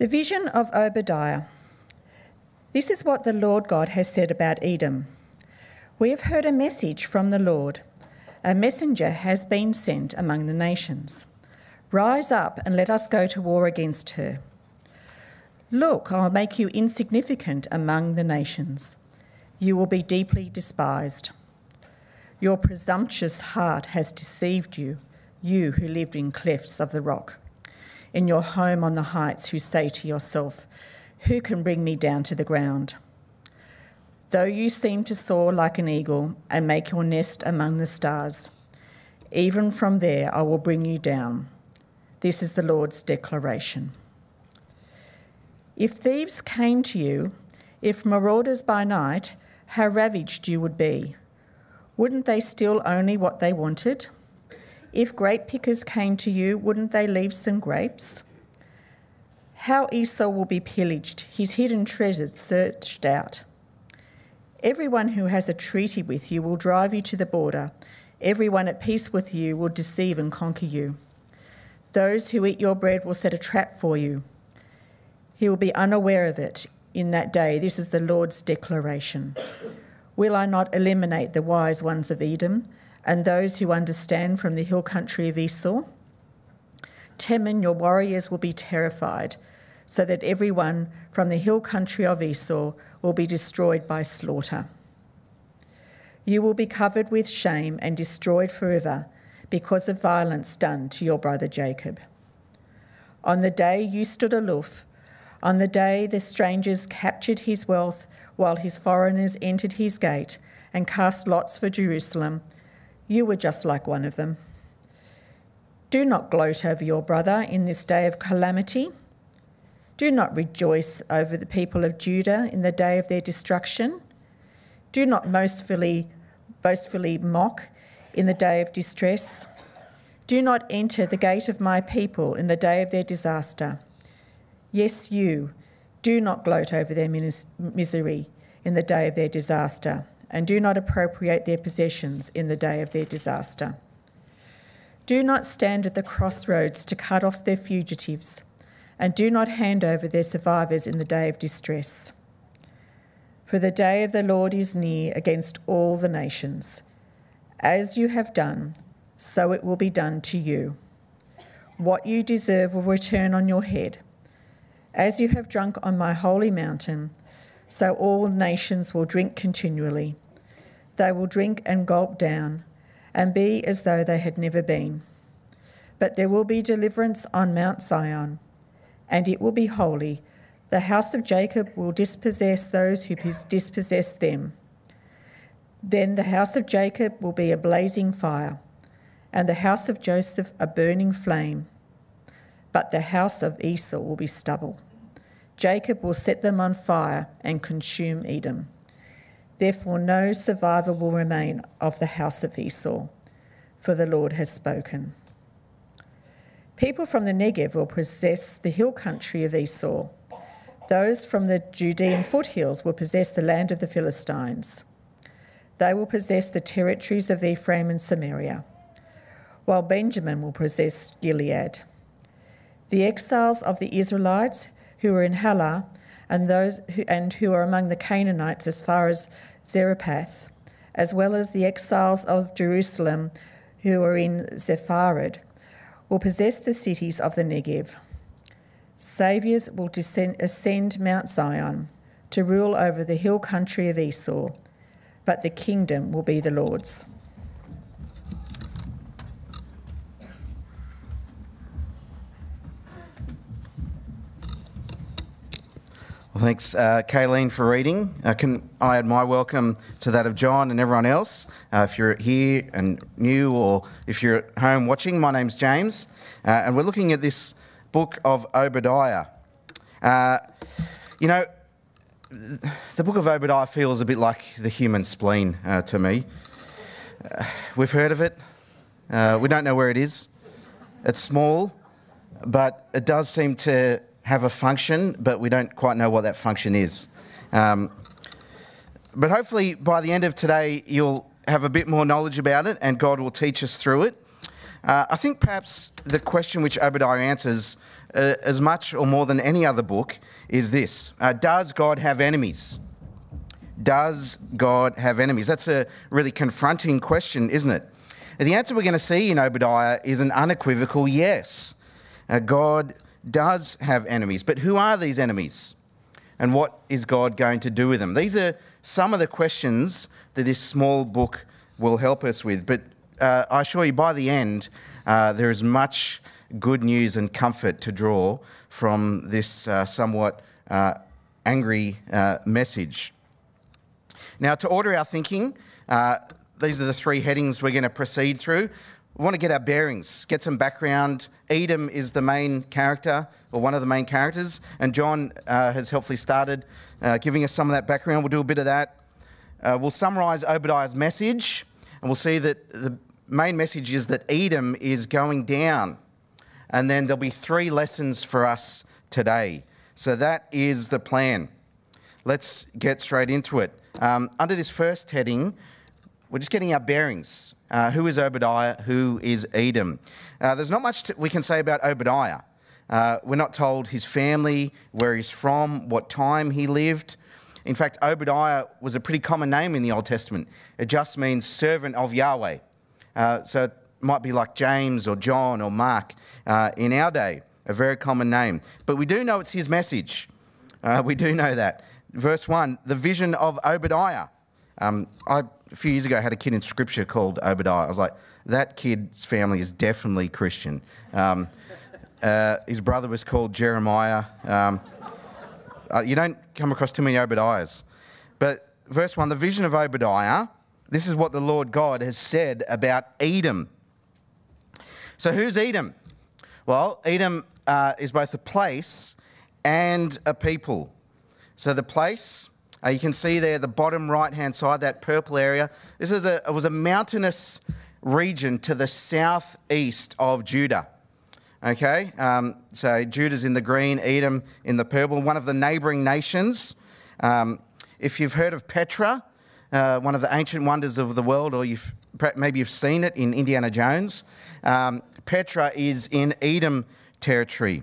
The vision of Obadiah. This is what the Lord God has said about Edom. We have heard a message from the Lord. A messenger has been sent among the nations. Rise up and let us go to war against her. Look, I'll make you insignificant among the nations. You will be deeply despised. Your presumptuous heart has deceived you, you who lived in clefts of the rock. In your home on the heights, who say to yourself, Who can bring me down to the ground? Though you seem to soar like an eagle and make your nest among the stars, even from there I will bring you down. This is the Lord's declaration. If thieves came to you, if marauders by night, how ravaged you would be. Wouldn't they steal only what they wanted? If grape pickers came to you, wouldn't they leave some grapes? How Esau will be pillaged, his hidden treasures searched out. Everyone who has a treaty with you will drive you to the border. Everyone at peace with you will deceive and conquer you. Those who eat your bread will set a trap for you. He will be unaware of it in that day. This is the Lord's declaration. Will I not eliminate the wise ones of Edom and those who understand from the hill country of Esau? Teman, your warriors will be terrified, so that everyone from the hill country of Esau will be destroyed by slaughter. You will be covered with shame and destroyed forever because of violence done to your brother Jacob. On the day you stood aloof, on the day the strangers captured his wealth while his foreigners entered his gate and cast lots for Jerusalem, you were just like one of them. Do not gloat over your brother in this day of calamity. Do not rejoice over the people of Judah in the day of their destruction. Do not boastfully, boastfully mock in the day of distress. Do not enter the gate of my people in the day of their disaster. Yes, you, do not gloat over their misery in the day of their disaster, and do not appropriate their possessions in the day of their disaster. Do not stand at the crossroads to cut off their fugitives, and do not hand over their survivors in the day of distress. For the day of the Lord is near against all the nations. As you have done, so it will be done to you. What you deserve will return on your head as you have drunk on my holy mountain, so all nations will drink continually. They will drink and gulp down, and be as though they had never been. But there will be deliverance on Mount Zion, and it will be holy. The house of Jacob will dispossess those who dispossess them. Then the house of Jacob will be a blazing fire, and the house of Joseph a burning flame but the house of Esau will be stubble. Jacob will set them on fire and consume Edom. Therefore, no survivor will remain of the house of Esau, for the Lord has spoken. People from the Negev will possess the hill country of Esau. Those from the Judean foothills will possess the land of the Philistines. They will possess the territories of Ephraim and Samaria, while Benjamin will possess Gilead. The exiles of the Israelites who were in Halah and those who, and who are among the Canaanites as far as Zarephath, as well as the exiles of Jerusalem who are in Sepharad, will possess the cities of the Negev. Saviours will descend, ascend Mount Zion to rule over the hill country of Esau, but the kingdom will be the Lord's. Well, thanks, uh, Kayleen, for reading. Uh, can I add my welcome to that of John and everyone else? Uh, if you're here and new, or if you're at home watching, my name's James, uh, and we're looking at this book of Obadiah. Uh, you know, the book of Obadiah feels a bit like the human spleen uh, to me. we've heard of it, we don't know where it is. It's small, but it does seem to have a function, but we don't quite know what that function is. Um, but hopefully, by the end of today, you'll have a bit more knowledge about it and God will teach us through it. Uh, I think perhaps the question which Obadiah answers uh, as much or more than any other book is this uh, Does God have enemies? Does God have enemies? That's a really confronting question, isn't it? And the answer we're going to see in Obadiah is an unequivocal yes. Uh, God does have enemies, but who are these enemies? And what is God going to do with them? These are some of the questions that this small book will help us with. But uh, I assure you, by the end, uh, there is much good news and comfort to draw from this uh, somewhat uh, angry uh, message. Now, to order our thinking, uh, these are the three headings we're going to proceed through. We want to get our bearings, get some background. Edom is the main character, or one of the main characters, and John uh, has helpfully started uh, giving us some of that background. We'll do a bit of that. Uh, we'll summarise Obadiah's message, and we'll see that the main message is that Edom is going down. And then there'll be three lessons for us today. So that is the plan. Let's get straight into it. Um, under this first heading, we're just getting our bearings. Uh, who is Obadiah? Who is Edom? Uh, there's not much we can say about Obadiah. Uh, we're not told his family, where he's from, what time he lived. In fact, Obadiah was a pretty common name in the Old Testament. It just means servant of Yahweh. Uh, so it might be like James or John or Mark uh, in our day, a very common name. But we do know it's his message. Uh, we do know that verse 1, the vision of Obadiah. Um, I, a few years ago, I had a kid in scripture called Obadiah. I was like, that kid's family is definitely Christian. Um, uh, his brother was called Jeremiah. Um, uh, you don't come across too many Obadiahs. But verse 1, the vision of Obadiah, this is what the Lord God has said about Edom. So, who's Edom? Well, Edom uh, is both a place and a people. So the place, uh, you can see there the bottom right hand side, that purple area. This is a, was a mountainous region to the southeast of Judah. Okay, um, so Judah's in the green, Edom in the purple, one of the neighbouring nations. Um, if you've heard of Petra, uh, one of the ancient wonders of the world, or you've maybe you've seen it in Indiana Jones, um, Petra is in Edom territory.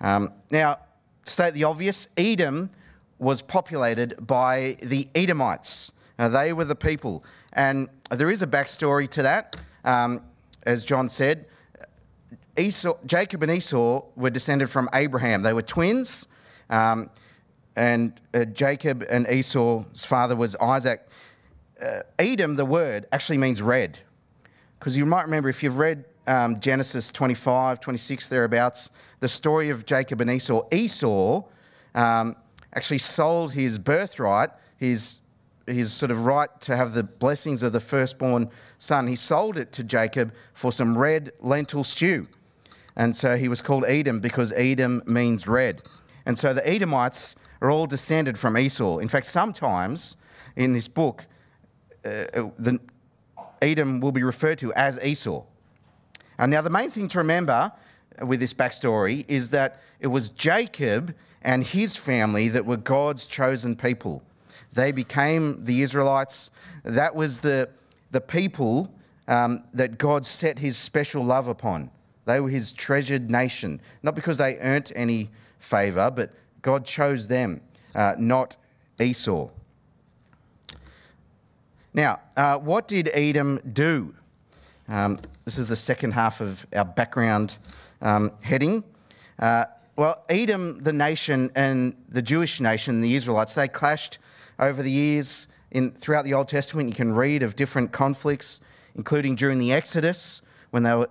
Um, now, state the obvious, Edom was populated by the Edomites. Now, they were the people. And there is a backstory to that. Um, as John said, Esau, Jacob and Esau were descended from Abraham. They were twins. Um, and uh, Jacob and Esau's father was Isaac. Uh, Edom, the word, actually means red. Because you might remember if you've read um, Genesis 25, 26, thereabouts, the story of Jacob and Esau. Esau um, actually sold his birthright, his, his sort of right to have the blessings of the firstborn son, he sold it to Jacob for some red lentil stew. And so he was called Edom because Edom means red. And so the Edomites are all descended from Esau. In fact, sometimes in this book, uh, the Edom will be referred to as Esau. And now, the main thing to remember with this backstory is that it was Jacob and his family that were God's chosen people. They became the Israelites. That was the, the people um, that God set his special love upon. They were his treasured nation, not because they earned any favour, but God chose them, uh, not Esau. Now, uh, what did Edom do? Um, this is the second half of our background um, heading. Uh, well, Edom, the nation, and the Jewish nation, the Israelites, they clashed over the years in, throughout the Old Testament. You can read of different conflicts, including during the Exodus, when they were,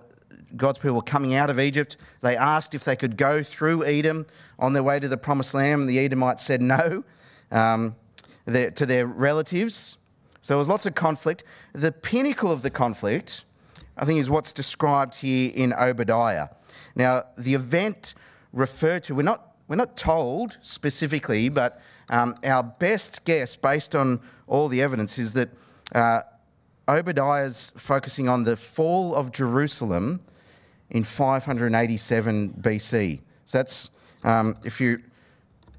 God's people were coming out of Egypt. They asked if they could go through Edom on their way to the Promised Land. The Edomites said no um, to their relatives. So there was lots of conflict. The pinnacle of the conflict, I think, is what's described here in Obadiah. Now, the event referred to. We're not, we're not told specifically, but um, our best guess, based on all the evidence, is that uh, Obadiah's focusing on the fall of Jerusalem in 587 BC. So that's, um, if you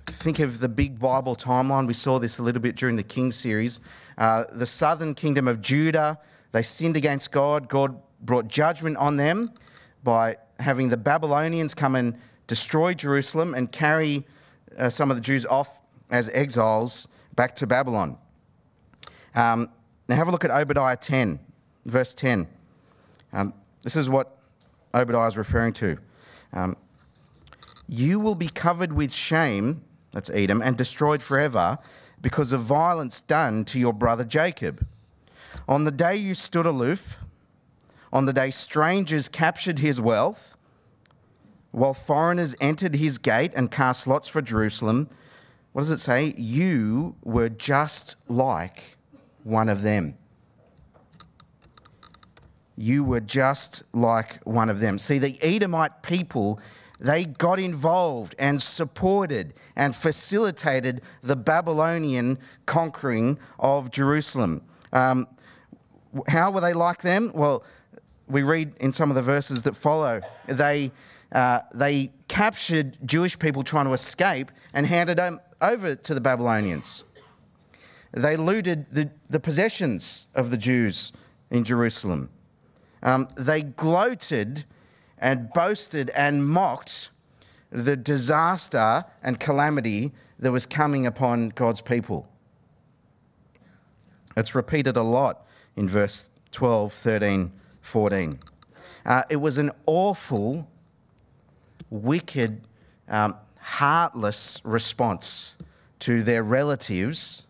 think of the big Bible timeline, we saw this a little bit during the King series. Uh, the southern kingdom of Judah, they sinned against God. God brought judgment on them by having the Babylonians come and destroy Jerusalem and carry uh, some of the Jews off as exiles back to Babylon. Um, now, have a look at Obadiah 10, verse 10. Um, this is what Obadiah is referring to. Um, you will be covered with shame, that's Edom, and destroyed forever because of violence done to your brother Jacob. On the day you stood aloof, on the day strangers captured his wealth, while foreigners entered his gate and cast lots for Jerusalem, what does it say? You were just like one of them. You were just like one of them. See, the Edomite people, they got involved and supported and facilitated the Babylonian conquering of Jerusalem. Um, how were they like them? Well, we read in some of the verses that follow, they, uh, they captured Jewish people trying to escape and handed them over to the Babylonians. They looted the, the possessions of the Jews in Jerusalem. Um, they gloated and boasted and mocked the disaster and calamity that was coming upon God's people. It's repeated a lot in verse 12, 13, 14. Uh, it was an awful, wicked, um, heartless response to their relatives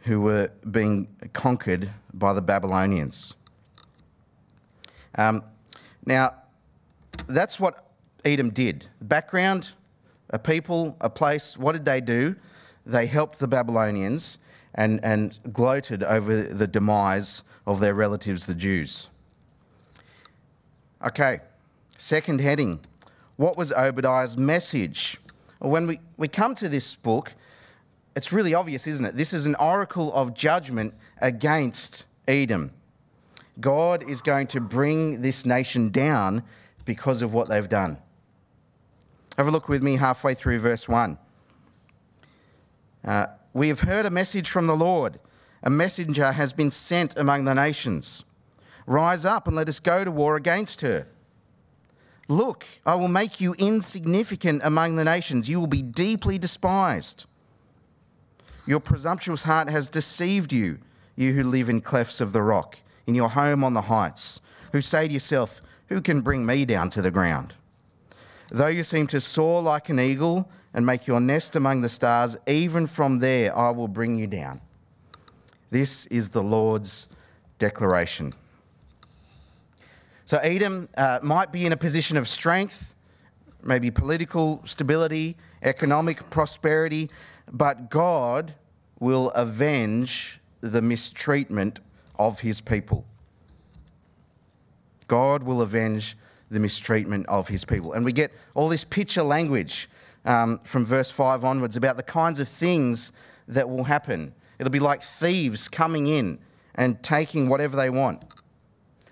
who were being conquered by the Babylonians. Um, now, that's what Edom did. Background a people, a place, what did they do? They helped the Babylonians and, and gloated over the demise of their relatives, the Jews. Okay, second heading. What was Obadiah's message? When we, we come to this book, it's really obvious, isn't it? This is an oracle of judgment against Edom. God is going to bring this nation down because of what they've done. Have a look with me halfway through verse 1. Uh, we have heard a message from the Lord. A messenger has been sent among the nations. Rise up and let us go to war against her. Look, I will make you insignificant among the nations. You will be deeply despised. Your presumptuous heart has deceived you, you who live in clefts of the rock, in your home on the heights, who say to yourself, Who can bring me down to the ground? Though you seem to soar like an eagle, and make your nest among the stars, even from there I will bring you down. This is the Lord's declaration. So, Edom uh, might be in a position of strength, maybe political stability, economic prosperity, but God will avenge the mistreatment of his people. God will avenge the mistreatment of his people. And we get all this picture language um, from verse 5 onwards about the kinds of things that will happen. It'll be like thieves coming in and taking whatever they want.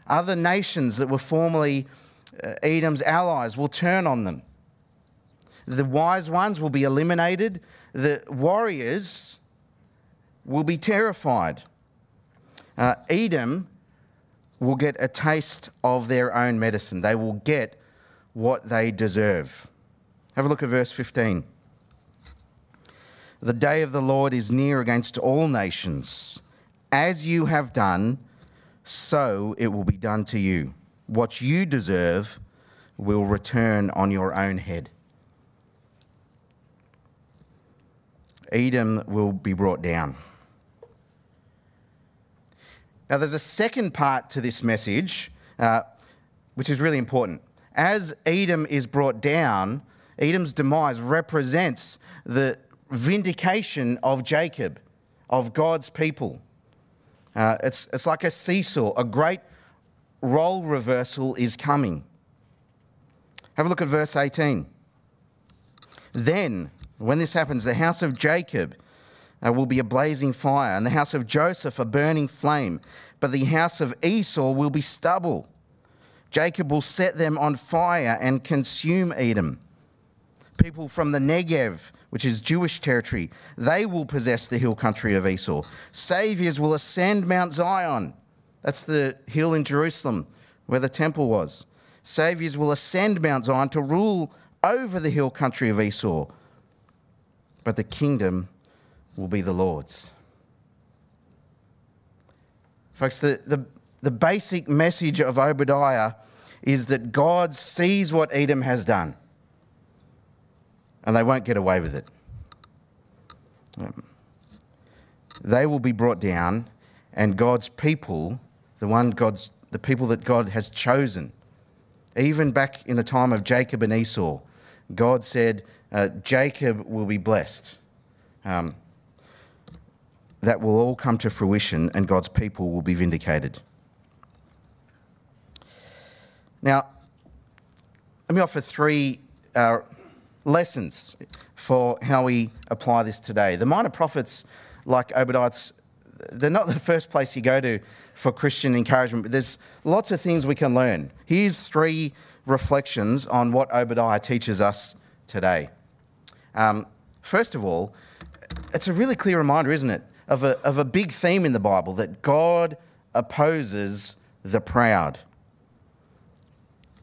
Other nations that were formerly uh, Edom's allies will turn on them. The wise ones will be eliminated. The warriors will be terrified. Uh, Edom will get a taste of their own medicine. They will get what they deserve. Have a look at verse 15. The day of the Lord is near against all nations. As you have done, so it will be done to you. What you deserve will return on your own head. Edom will be brought down. Now, there's a second part to this message, uh, which is really important. As Edom is brought down, Edom's demise represents the vindication of Jacob, of God's people. Uh, it's, it's like a seesaw, a great role reversal is coming. Have a look at verse 18. Then, when this happens, the house of Jacob uh, will be a blazing fire, and the house of Joseph a burning flame, but the house of Esau will be stubble. Jacob will set them on fire and consume Edom people from the Negev, which is Jewish territory, they will possess the hill country of Esau. Saviors will ascend Mount Zion. That's the hill in Jerusalem where the temple was. Saviors will ascend Mount Zion to rule over the hill country of Esau, but the kingdom will be the Lord's. Folks, the, the, the basic message of Obadiah is that God sees what Edom has done and they won't get away with it. They will be brought down, and God's people, the one God's the people that God has chosen, even back in the time of Jacob and Esau, God said, uh, Jacob will be blessed. Um, that will all come to fruition, and God's people will be vindicated. Now, let me offer three uh, lessons for how we apply this today. The minor prophets, like Obadiah, they're not the first place you go to for Christian encouragement, but there's lots of things we can learn. Here's three reflections on what Obadiah teaches us today. Um, first of all, it's a really clear reminder, isn't it, of a, of a big theme in the Bible that God opposes the proud.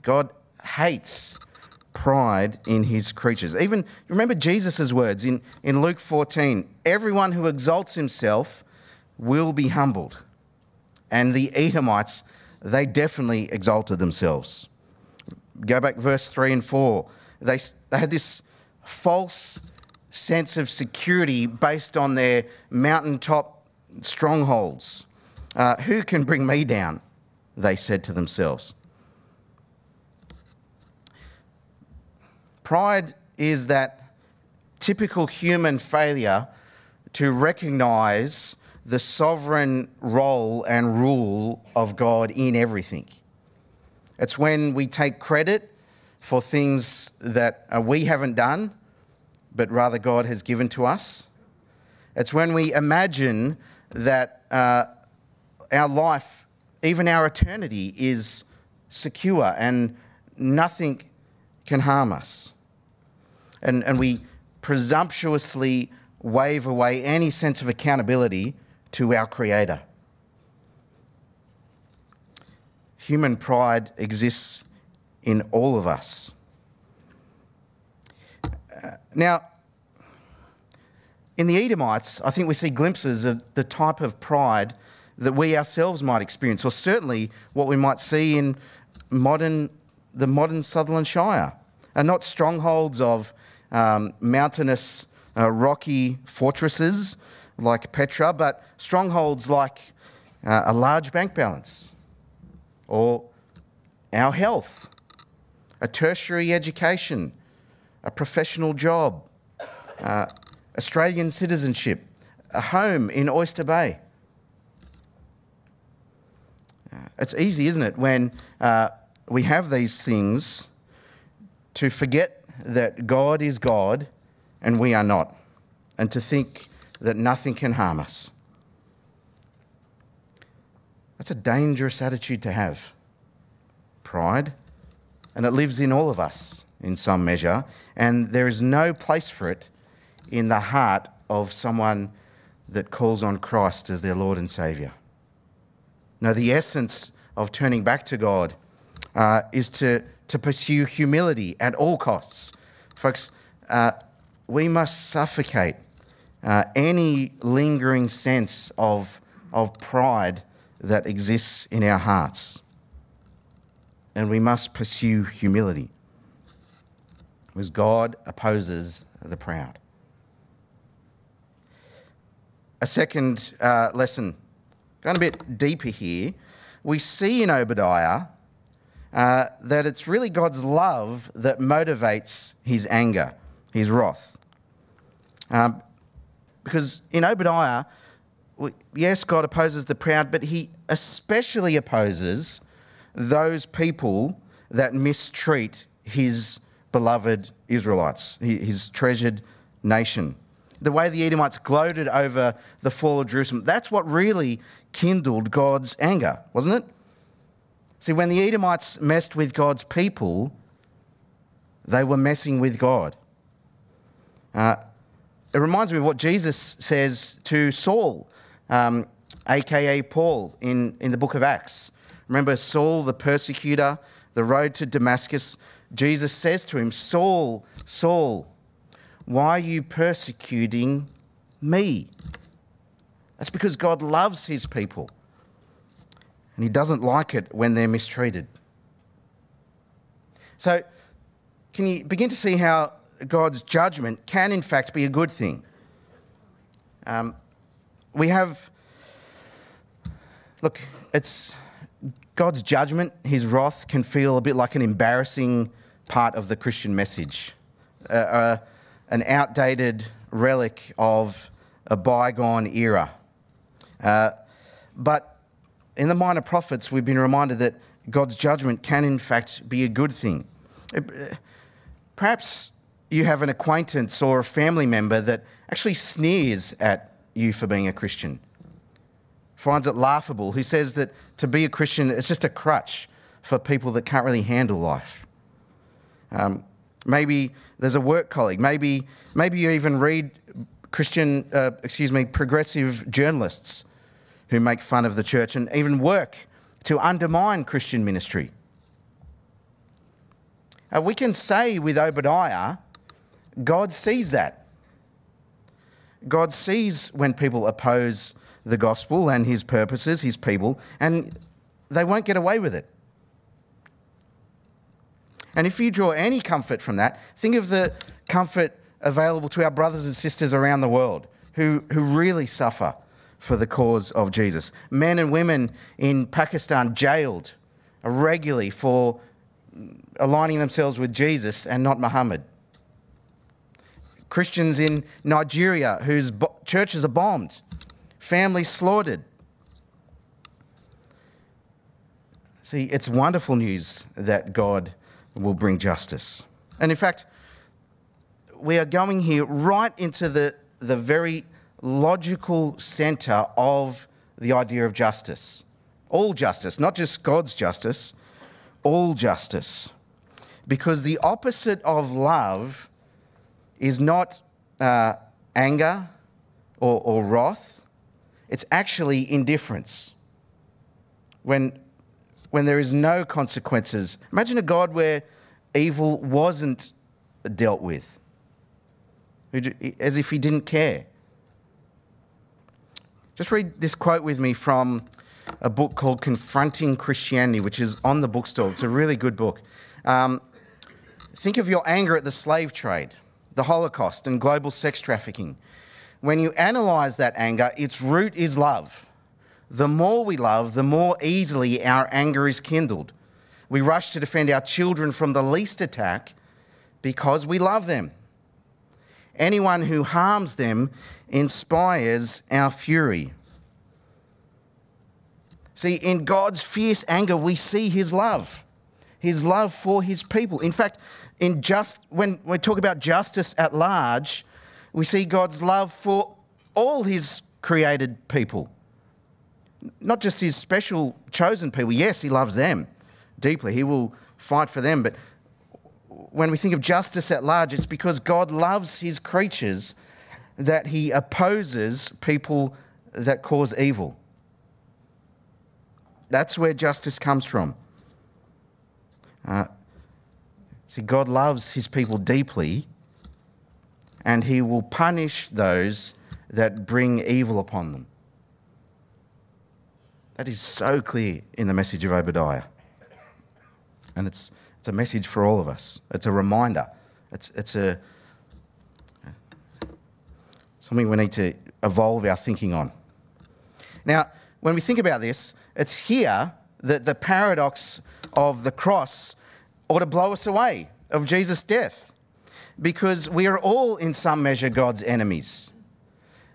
God hates pride in his creatures. Even remember Jesus' words in, in Luke 14 everyone who exalts himself will be humbled. And the Edomites, they definitely exalted themselves. Go back verse 3 and 4. They, they had this false sense of security based on their mountaintop strongholds. Uh, who can bring me down? They said to themselves. Pride is that typical human failure to recognize the sovereign role and rule of God in everything. It's when we take credit for things that uh, we haven't done, but rather God has given to us. It's when we imagine that uh, our life, even our eternity, is secure and nothing can harm us and, and we presumptuously wave away any sense of accountability to our Creator. Human pride exists in all of us. Uh, now, in the Edomites, I think we see glimpses of the type of pride that we ourselves might experience, or certainly what we might see in modern, the modern Sutherland Shire, are not strongholds of um, mountainous, uh, rocky fortresses like Petra, but strongholds like uh, a large bank balance or our health, a tertiary education, a professional job, uh, Australian citizenship, a home in Oyster Bay. Uh, it's easy, isn't it, when uh, we have these things to forget that God is God and we are not, and to think that nothing can harm us. That's a dangerous attitude to have. Pride. And it lives in all of us in some measure, and there is no place for it in the heart of someone that calls on Christ as their Lord and Saviour. Now, the essence of turning back to God uh, is to to pursue humility at all costs. Folks, uh, we must suffocate uh, any lingering sense of, of pride that exists in our hearts. And we must pursue humility. Because God opposes the proud. A second uh, lesson, going a bit deeper here, we see in Obadiah uh, that it's really God's love that motivates his anger, his wrath. Um, because in Obadiah, yes, God opposes the proud, but he especially opposes those people that mistreat his beloved Israelites, his treasured nation. The way the Edomites gloated over the fall of Jerusalem, that's what really kindled God's anger, wasn't it? See, when the Edomites messed with God's people, they were messing with God. Uh, it reminds me of what Jesus says to Saul um, aka Paul, in, in the book of Acts. Remember Saul, the persecutor, the road to Damascus? Jesus says to him, Saul, Saul, why are you persecuting me? That's because God loves his people and he doesn't like it when they're mistreated. So, can you begin to see how God's judgment can, in fact, be a good thing? Um, we have, look, it's God's judgment, his wrath, can feel a bit like an embarrassing part of the Christian message, uh, uh, an outdated relic of a bygone era. Uh, but in the Minor Prophets, we've been reminded that God's judgment can, in fact, be a good thing. Uh, perhaps you have an acquaintance or a family member that actually sneers at you for being a Christian, finds it laughable, who says that to be a Christian is just a crutch for people that can't really handle life. Um, maybe there's a work colleague. Maybe, maybe you even read Christian, uh, excuse me, progressive journalists who make fun of the church and even work to undermine Christian ministry. Uh, we can say with Obadiah, God sees that. God sees when people oppose the gospel and his purposes, his people, and they won't get away with it. And if you draw any comfort from that, think of the comfort available to our brothers and sisters around the world who, who really suffer for the cause of Jesus. Men and women in Pakistan jailed regularly for aligning themselves with Jesus and not Muhammad. Christians in Nigeria whose churches are bombed, families slaughtered. See, it's wonderful news that God will bring justice. And in fact, we are going here right into the, the very logical center of the idea of justice. All justice, not just God's justice, all justice. Because the opposite of love is not uh, anger or, or wrath, it's actually indifference. When, when there is no consequences. Imagine a God where evil wasn't dealt with, as if he didn't care. Just read this quote with me from a book called Confronting Christianity, which is on the bookstall. It's a really good book. Um, think of your anger at the slave trade, the Holocaust, and global sex trafficking. When you analyse that anger, its root is love. The more we love, the more easily our anger is kindled. We rush to defend our children from the least attack because we love them. Anyone who harms them inspires our fury. See, in God's fierce anger, we see his love, his love for his people. In fact, in just when we talk about justice at large, we see God's love for all his created people. Not just his special chosen people. Yes, he loves them deeply. He will fight for them, but when we think of justice at large, it's because God loves his creatures that he opposes people that cause evil. That's where justice comes from. Uh, see, God loves his people deeply, and he will punish those that bring evil upon them. That is so clear in the message of Obadiah. And it's it's a message for all of us. It's a reminder. It's, it's a, something we need to evolve our thinking on. Now, when we think about this, it's here that the paradox of the cross ought to blow us away of Jesus' death because we are all, in some measure, God's enemies.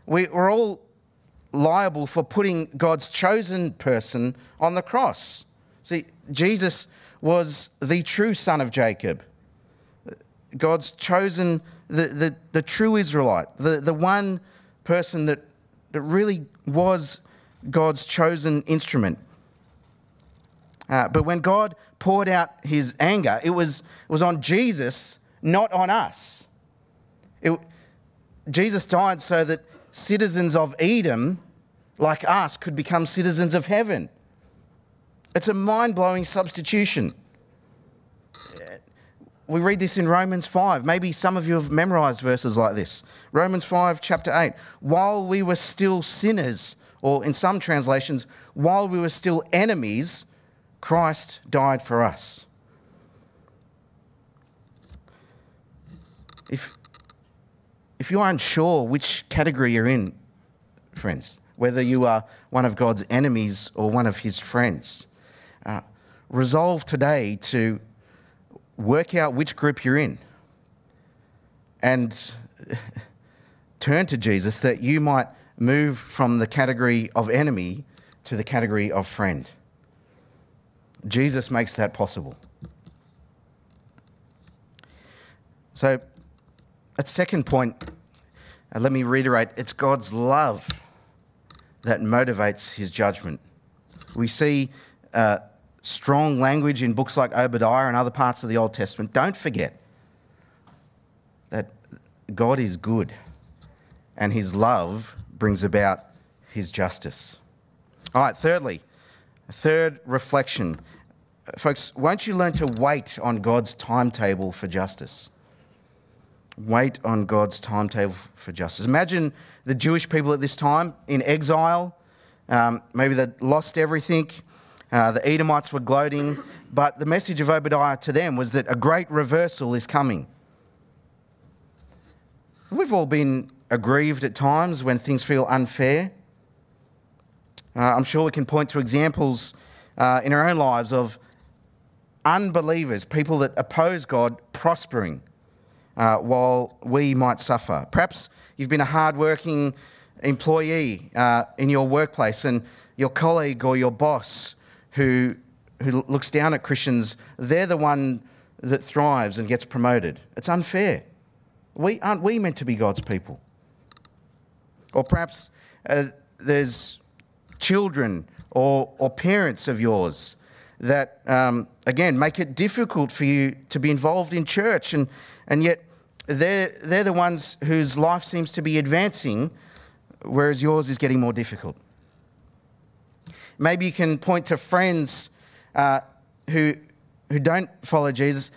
We, we're all liable for putting God's chosen person on the cross. See, Jesus was the true son of Jacob. God's chosen, the, the, the true Israelite, the, the one person that, that really was God's chosen instrument. Uh, but when God poured out his anger, it was, it was on Jesus, not on us. It, Jesus died so that citizens of Edom, like us, could become citizens of heaven. It's a mind blowing substitution. We read this in Romans 5. Maybe some of you have memorized verses like this. Romans 5, chapter 8. While we were still sinners, or in some translations, while we were still enemies, Christ died for us. If, if you're unsure which category you're in, friends, whether you are one of God's enemies or one of his friends, uh, resolve today to work out which group you're in and turn to Jesus that you might move from the category of enemy to the category of friend. Jesus makes that possible. So, at second point, uh, let me reiterate it's God's love that motivates his judgment. We see uh, strong language in books like Obadiah and other parts of the Old Testament. Don't forget that God is good and his love brings about his justice. All right, thirdly, third reflection. Folks, won't you learn to wait on God's timetable for justice? Wait on God's timetable for justice. Imagine the Jewish people at this time in exile. Um, maybe they'd lost everything. Uh, the Edomites were gloating, but the message of Obadiah to them was that a great reversal is coming. We've all been aggrieved at times when things feel unfair. Uh, I'm sure we can point to examples uh, in our own lives of unbelievers, people that oppose God, prospering uh, while we might suffer. Perhaps you've been a hard-working employee uh, in your workplace and your colleague or your boss who, who looks down at Christians, they're the one that thrives and gets promoted. It's unfair. We, aren't we meant to be God's people? Or perhaps uh, there's children or, or parents of yours that, um, again, make it difficult for you to be involved in church, and, and yet they're, they're the ones whose life seems to be advancing, whereas yours is getting more difficult. Maybe you can point to friends uh, who, who don't follow Jesus,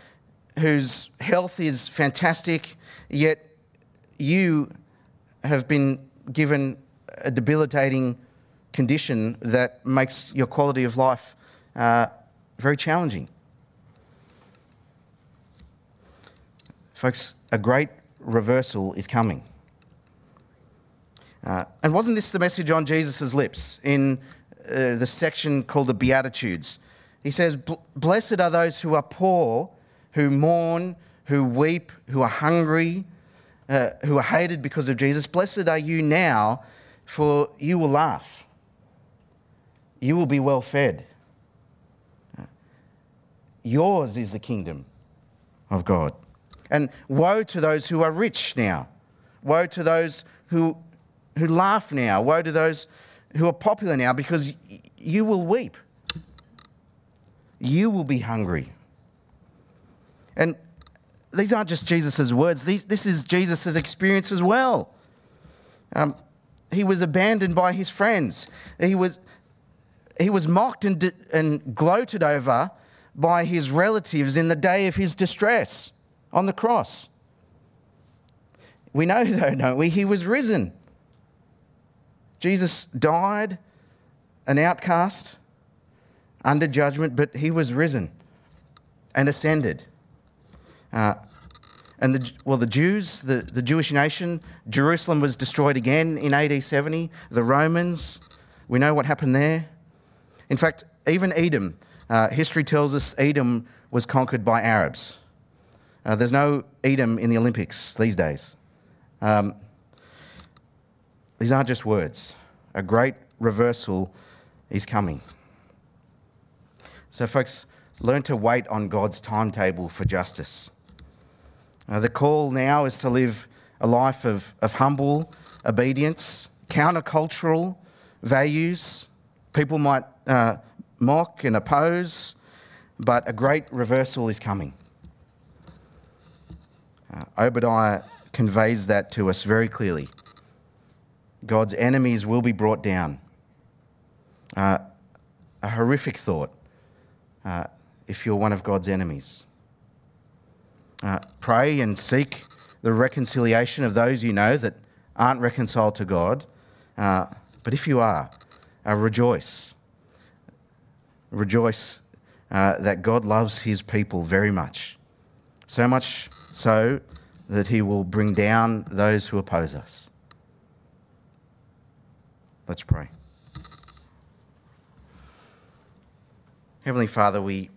whose health is fantastic, yet you have been given a debilitating condition that makes your quality of life uh, very challenging. Folks, a great reversal is coming. Uh, and wasn't this the message on Jesus' lips in uh, the section called the Beatitudes? He says, Blessed are those who are poor, who mourn, who weep, who are hungry, uh, who are hated because of Jesus. Blessed are you now, for you will laugh. You will be well fed. Yours is the kingdom of God. And woe to those who are rich now. Woe to those who, who laugh now. Woe to those who are popular now because you will weep. You will be hungry. And these aren't just Jesus' words, these, this is Jesus' experience as well. Um, he was abandoned by his friends. He was, he was mocked and, and gloated over by his relatives in the day of his distress on the cross. We know, though, don't we? He was risen. Jesus died an outcast under judgment, but he was risen and ascended. Uh, and the, well, the Jews, the, the Jewish nation, Jerusalem was destroyed again in AD 70. The Romans, we know what happened there. In fact, even Edom, uh, history tells us Edom was conquered by Arabs. Uh, there's no Edom in the Olympics these days. Um, these aren't just words. A great reversal is coming. So, folks, learn to wait on God's timetable for justice. Uh, the call now is to live a life of, of humble obedience, countercultural values. People might uh, mock and oppose, but a great reversal is coming. Uh, Obadiah conveys that to us very clearly. God's enemies will be brought down, Uh, a horrific thought uh, if you're one of God's enemies. Uh, pray and seek the reconciliation of those you know that aren't reconciled to God. Uh, but if you are, uh, rejoice. Rejoice uh, that God loves his people very much. So much so that he will bring down those who oppose us. Let's pray. Heavenly Father, we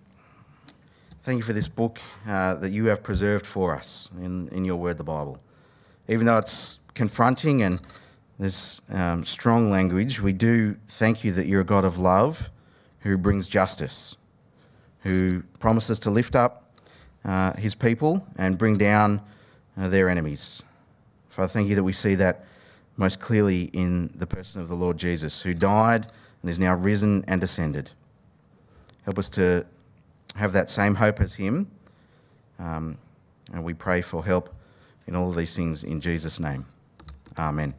thank you for this book uh, that you have preserved for us in, in your word, the Bible. Even though it's confronting and there's um, strong language, we do thank you that you're a God of love who brings justice, who promises to lift up uh, his people and bring down uh, their enemies. Father, thank you that we see that most clearly in the person of the Lord Jesus, who died and is now risen and ascended. Help us to have that same hope as him. Um, and we pray for help in all of these things in Jesus' name. Amen.